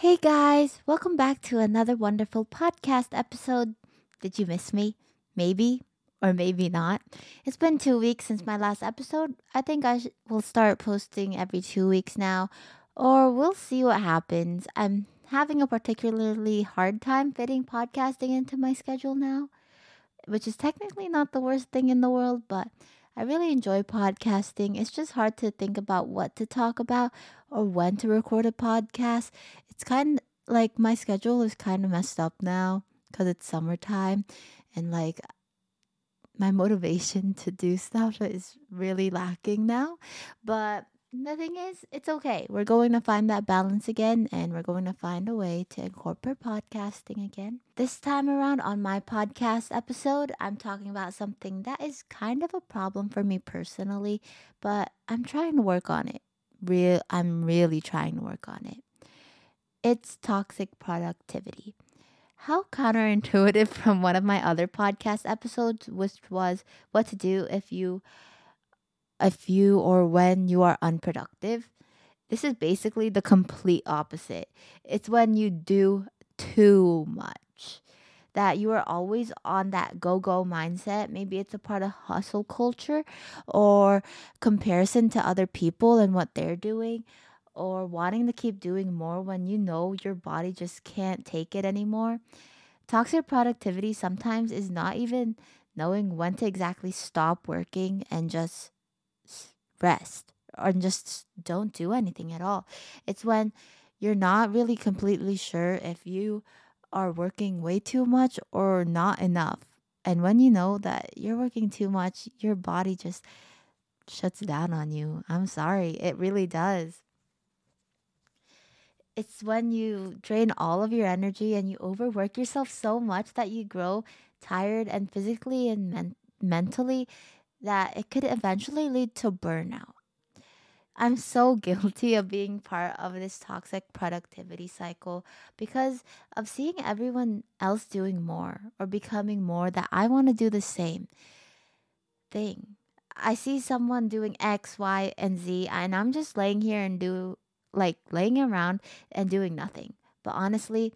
Hey guys, welcome back to another wonderful podcast episode. Did you miss me? Maybe, or maybe not. It's been two weeks since my last episode. I think I sh- will start posting every two weeks now, or we'll see what happens. I'm having a particularly hard time fitting podcasting into my schedule now, which is technically not the worst thing in the world, but I really enjoy podcasting. It's just hard to think about what to talk about or when to record a podcast. It's kind of like my schedule is kind of messed up now because it's summertime and like my motivation to do stuff is really lacking now. But the thing is, it's okay. We're going to find that balance again and we're going to find a way to incorporate podcasting again. This time around on my podcast episode, I'm talking about something that is kind of a problem for me personally, but I'm trying to work on it. Real I'm really trying to work on it. It's toxic productivity. How counterintuitive from one of my other podcast episodes, which was what to do if you if you or when you are unproductive. This is basically the complete opposite. It's when you do too much. That you are always on that go go mindset. Maybe it's a part of hustle culture or comparison to other people and what they're doing, or wanting to keep doing more when you know your body just can't take it anymore. Toxic productivity sometimes is not even knowing when to exactly stop working and just rest or just don't do anything at all. It's when you're not really completely sure if you are working way too much or not enough. And when you know that you're working too much, your body just shuts down on you. I'm sorry, it really does. It's when you drain all of your energy and you overwork yourself so much that you grow tired and physically and men- mentally that it could eventually lead to burnout. I'm so guilty of being part of this toxic productivity cycle because of seeing everyone else doing more or becoming more that I want to do the same thing. I see someone doing X, Y, and Z, and I'm just laying here and do like laying around and doing nothing. But honestly,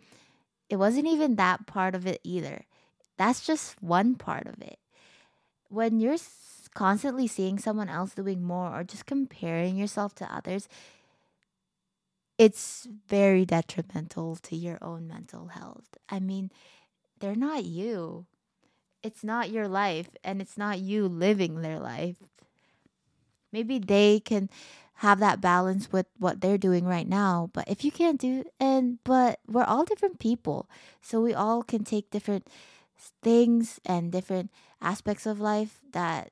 it wasn't even that part of it either. That's just one part of it. When you're constantly seeing someone else doing more or just comparing yourself to others, it's very detrimental to your own mental health. I mean, they're not you. It's not your life, and it's not you living their life. Maybe they can have that balance with what they're doing right now, but if you can't do and but we're all different people. So we all can take different things and different aspects of life that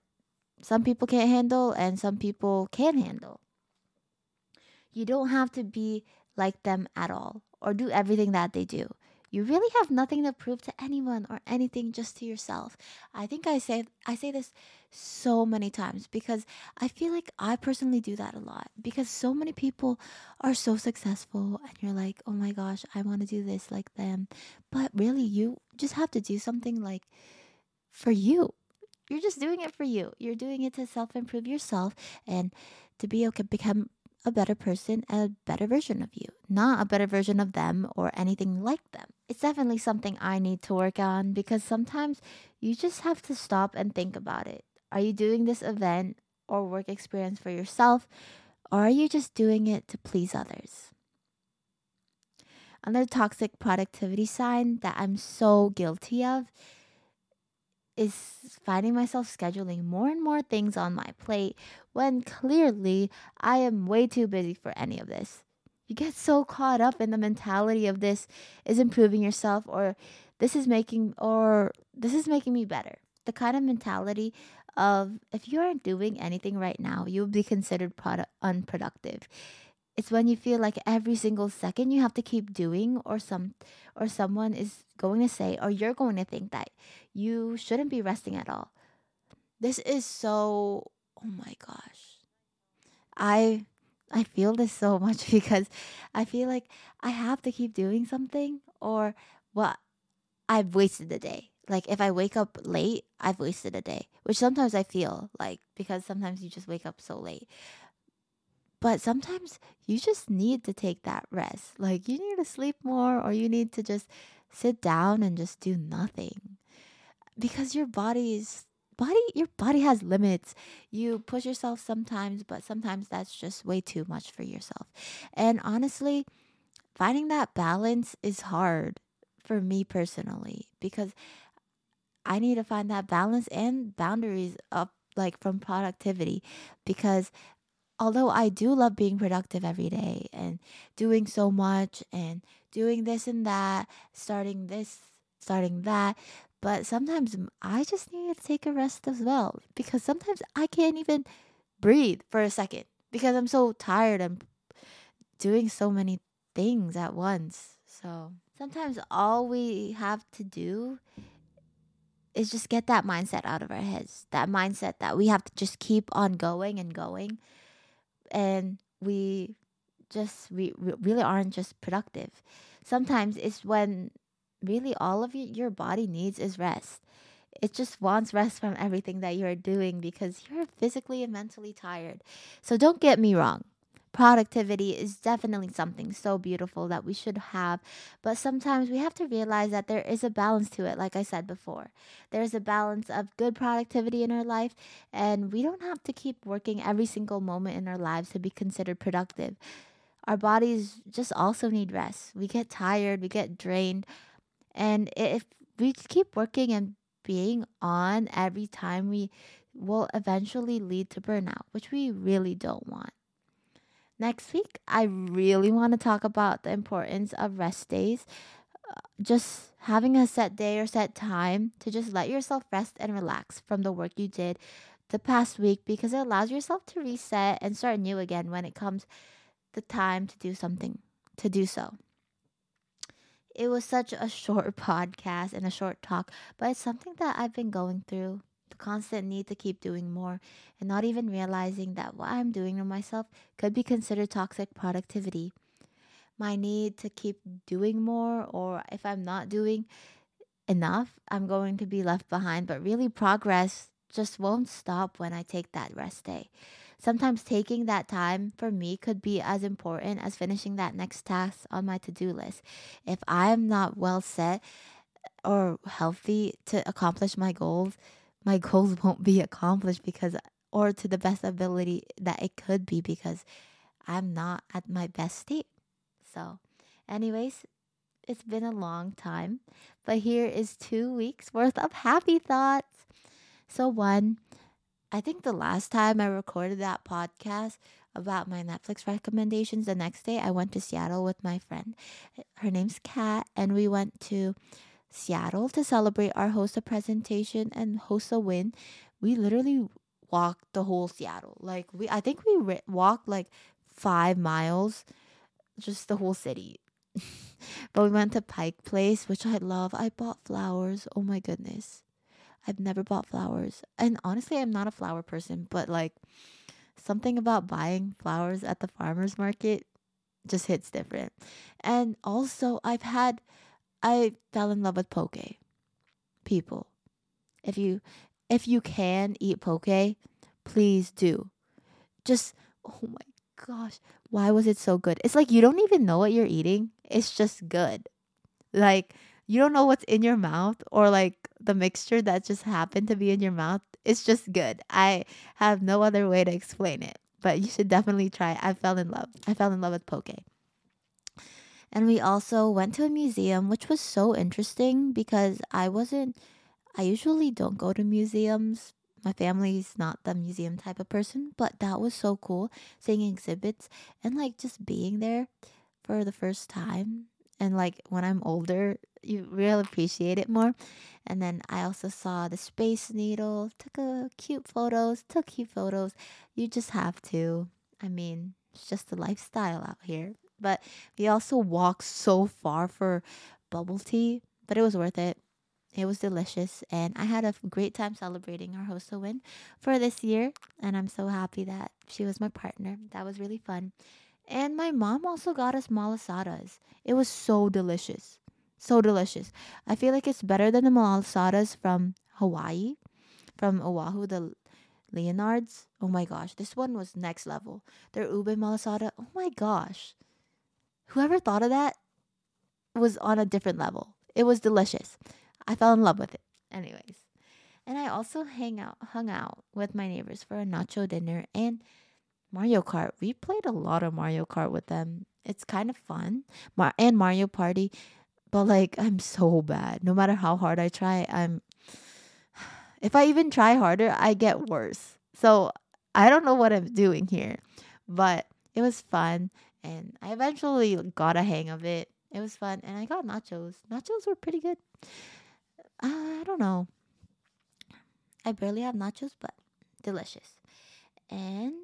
some people can't handle and some people can handle. You don't have to be like them at all or do everything that they do. You really have nothing to prove to anyone or anything just to yourself. I think I say I say this so many times because I feel like I personally do that a lot because so many people are so successful and you're like, "Oh my gosh, I want to do this like them." But really you just have to do something like for you you're just doing it for you. You're doing it to self improve yourself and to be okay, become a better person, a better version of you, not a better version of them or anything like them. It's definitely something I need to work on because sometimes you just have to stop and think about it. Are you doing this event or work experience for yourself, or are you just doing it to please others? Another toxic productivity sign that I'm so guilty of is finding myself scheduling more and more things on my plate when clearly I am way too busy for any of this. You get so caught up in the mentality of this is improving yourself or this is making or this is making me better. The kind of mentality of if you aren't doing anything right now, you'll be considered product unproductive. It's when you feel like every single second you have to keep doing or some or someone is going to say or you're going to think that you shouldn't be resting at all. This is so oh my gosh. I I feel this so much because I feel like I have to keep doing something or well I've wasted the day. Like if I wake up late, I've wasted a day, which sometimes I feel like because sometimes you just wake up so late. But sometimes you just need to take that rest. Like you need to sleep more or you need to just sit down and just do nothing. Because your body's body your body has limits. You push yourself sometimes, but sometimes that's just way too much for yourself. And honestly, finding that balance is hard for me personally because I need to find that balance and boundaries up like from productivity because although I do love being productive every day and doing so much and doing this and that, starting this, starting that, but sometimes I just need to take a rest as well because sometimes I can't even breathe for a second because I'm so tired and doing so many things at once. So sometimes all we have to do is just get that mindset out of our heads. That mindset that we have to just keep on going and going. And we just we, we really aren't just productive. Sometimes it's when really all of your body needs is rest. It just wants rest from everything that you're doing because you're physically and mentally tired. So don't get me wrong. Productivity is definitely something so beautiful that we should have, but sometimes we have to realize that there is a balance to it, like I said before. There's a balance of good productivity in our life, and we don't have to keep working every single moment in our lives to be considered productive. Our bodies just also need rest. We get tired, we get drained, and if we keep working and being on every time, we will eventually lead to burnout, which we really don't want. Next week, I really want to talk about the importance of rest days. Uh, just having a set day or set time to just let yourself rest and relax from the work you did the past week because it allows yourself to reset and start new again when it comes the time to do something to do so it was such a short podcast and a short talk, but it's something that I've been going through. The constant need to keep doing more and not even realizing that what I'm doing to myself could be considered toxic productivity. My need to keep doing more, or if I'm not doing enough, I'm going to be left behind. But really, progress just won't stop when I take that rest day. Sometimes taking that time for me could be as important as finishing that next task on my to do list. If I am not well set or healthy to accomplish my goals, my goals won't be accomplished because, or to the best ability that it could be because I'm not at my best state. So, anyways, it's been a long time, but here is two weeks worth of happy thoughts. So, one, I think the last time I recorded that podcast about my Netflix recommendations, the next day I went to Seattle with my friend. Her name's Kat, and we went to Seattle to celebrate our HOSA presentation and HOSA win. We literally walked the whole Seattle. Like we, I think we re- walked like five miles, just the whole city. but we went to Pike Place, which I love. I bought flowers. Oh my goodness. I've never bought flowers. And honestly, I'm not a flower person, but like something about buying flowers at the farmer's market just hits different. And also, I've had, I fell in love with poke. People, if you, if you can eat poke, please do. Just, oh my gosh, why was it so good? It's like you don't even know what you're eating. It's just good. Like, you don't know what's in your mouth or like the mixture that just happened to be in your mouth. It's just good. I have no other way to explain it, but you should definitely try. I fell in love. I fell in love with poke. And we also went to a museum, which was so interesting because I wasn't, I usually don't go to museums. My family's not the museum type of person, but that was so cool seeing exhibits and like just being there for the first time and like when I'm older, you really appreciate it more. And then I also saw the Space Needle, took a cute photos, took cute photos. You just have to. I mean, it's just a lifestyle out here. But we also walked so far for bubble tea, but it was worth it. It was delicious, and I had a great time celebrating our HOSA win for this year. And I'm so happy that she was my partner. That was really fun. And my mom also got us malasadas. It was so delicious. So delicious. I feel like it's better than the malasadas from Hawaii, from Oahu, the Leonard's. Oh my gosh, this one was next level. Their ube malasada. Oh my gosh. Whoever thought of that was on a different level. It was delicious. I fell in love with it. Anyways. And I also hang out hung out with my neighbors for a nacho dinner and Mario Kart. We played a lot of Mario Kart with them. It's kind of fun. Mar- and Mario Party. But like I'm so bad. No matter how hard I try, I'm if I even try harder, I get worse. So I don't know what I'm doing here. But it was fun and I eventually got a hang of it. It was fun and I got nachos. Nachos were pretty good. Uh, I don't know. I barely have nachos, but delicious. And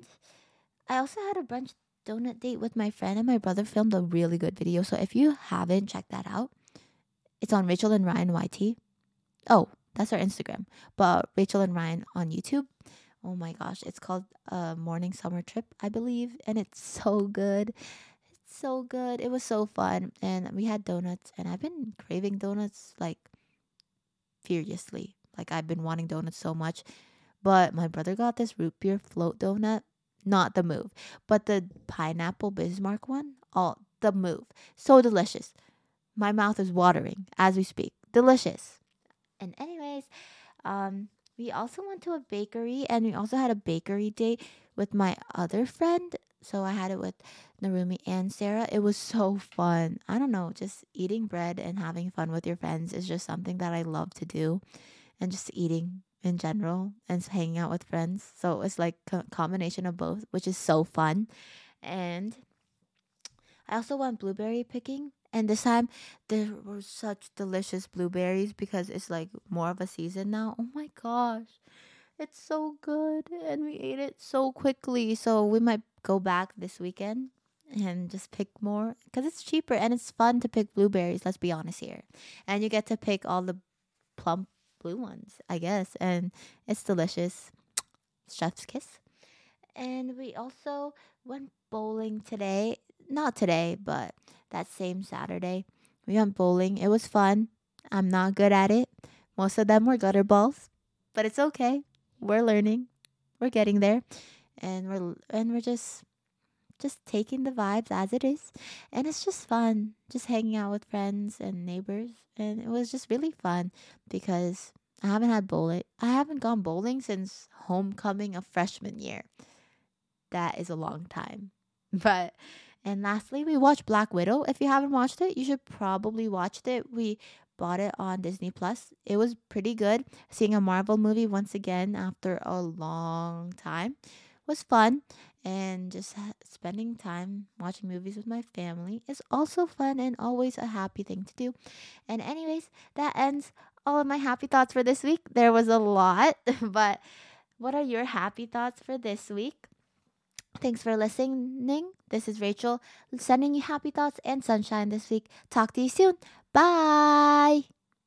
I also had a brunch donut date with my friend, and my brother filmed a really good video. So if you haven't checked that out, it's on Rachel and Ryan YT. Oh, that's our Instagram. But Rachel and Ryan on YouTube. Oh my gosh, it's called a morning summer trip, I believe, and it's so good. It's so good. It was so fun, and we had donuts, and I've been craving donuts like furiously. Like I've been wanting donuts so much, but my brother got this root beer float donut, not the move, but the pineapple Bismarck one. Oh, the move, so delicious. My mouth is watering as we speak. Delicious. And anyways, um, we also went to a bakery and we also had a bakery date with my other friend. So I had it with Narumi and Sarah. It was so fun. I don't know, just eating bread and having fun with your friends is just something that I love to do. And just eating in general and hanging out with friends. So it's like a combination of both, which is so fun. And I also went blueberry picking and this time there were such delicious blueberries because it's like more of a season now. Oh my gosh. It's so good and we ate it so quickly. So we might go back this weekend and just pick more because it's cheaper and it's fun to pick blueberries, let's be honest here. And you get to pick all the plump blue ones, I guess, and it's delicious. Chef's kiss. And we also went bowling today. Not today, but that same Saturday. We went bowling. It was fun. I'm not good at it. Most of them were gutter balls, but it's okay. We're learning. We're getting there. And we're and we're just just taking the vibes as it is. And it's just fun. Just hanging out with friends and neighbors. And it was just really fun because I haven't had bowling. I haven't gone bowling since homecoming of freshman year. That is a long time. But and lastly, we watched Black Widow. If you haven't watched it, you should probably watch it. We bought it on Disney Plus. It was pretty good. Seeing a Marvel movie once again after a long time was fun. And just spending time watching movies with my family is also fun and always a happy thing to do. And, anyways, that ends all of my happy thoughts for this week. There was a lot, but what are your happy thoughts for this week? Thanks for listening. This is Rachel sending you happy thoughts and sunshine this week. Talk to you soon. Bye.